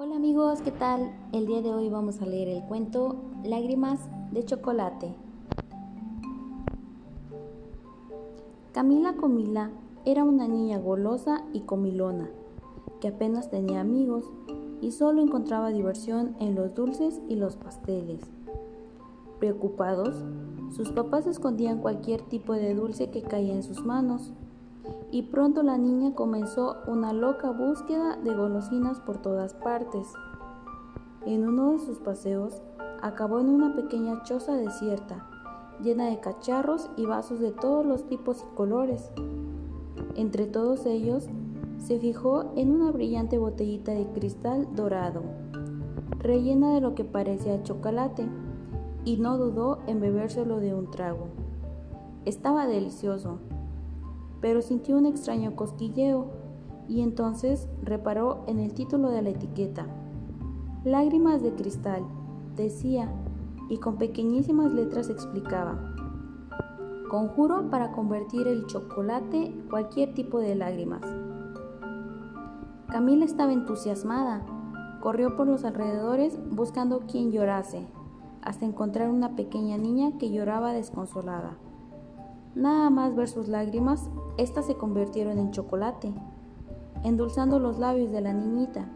Hola amigos, ¿qué tal? El día de hoy vamos a leer el cuento Lágrimas de chocolate. Camila Comila era una niña golosa y comilona, que apenas tenía amigos y solo encontraba diversión en los dulces y los pasteles. Preocupados, sus papás escondían cualquier tipo de dulce que caía en sus manos y pronto la niña comenzó una loca búsqueda de golosinas por todas partes. En uno de sus paseos acabó en una pequeña choza desierta, llena de cacharros y vasos de todos los tipos y colores. Entre todos ellos, se fijó en una brillante botellita de cristal dorado, rellena de lo que parecía chocolate, y no dudó en bebérselo de un trago. Estaba delicioso, pero sintió un extraño cosquilleo y entonces reparó en el título de la etiqueta. Lágrimas de cristal, decía, y con pequeñísimas letras explicaba. Conjuro para convertir el chocolate cualquier tipo de lágrimas. Camila estaba entusiasmada. Corrió por los alrededores buscando quien llorase, hasta encontrar una pequeña niña que lloraba desconsolada. Nada más ver sus lágrimas, éstas se convirtieron en chocolate, endulzando los labios de la niñita,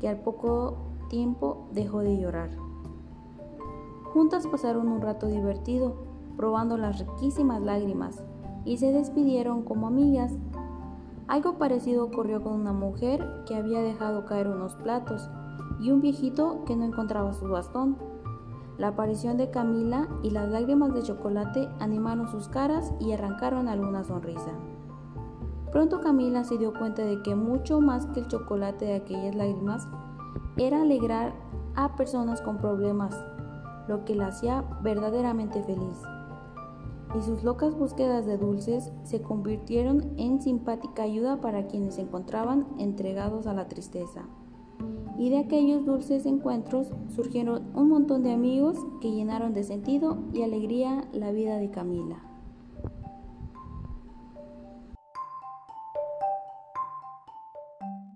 que al poco tiempo dejó de llorar. Juntas pasaron un rato divertido, probando las riquísimas lágrimas, y se despidieron como amigas. Algo parecido ocurrió con una mujer que había dejado caer unos platos y un viejito que no encontraba su bastón. La aparición de Camila y las lágrimas de chocolate animaron sus caras y arrancaron alguna sonrisa. Pronto Camila se dio cuenta de que mucho más que el chocolate de aquellas lágrimas era alegrar a personas con problemas, lo que la hacía verdaderamente feliz. Y sus locas búsquedas de dulces se convirtieron en simpática ayuda para quienes se encontraban entregados a la tristeza y de aquellos dulces encuentros surgieron un montón de amigos que llenaron de sentido y alegría la vida de Camila.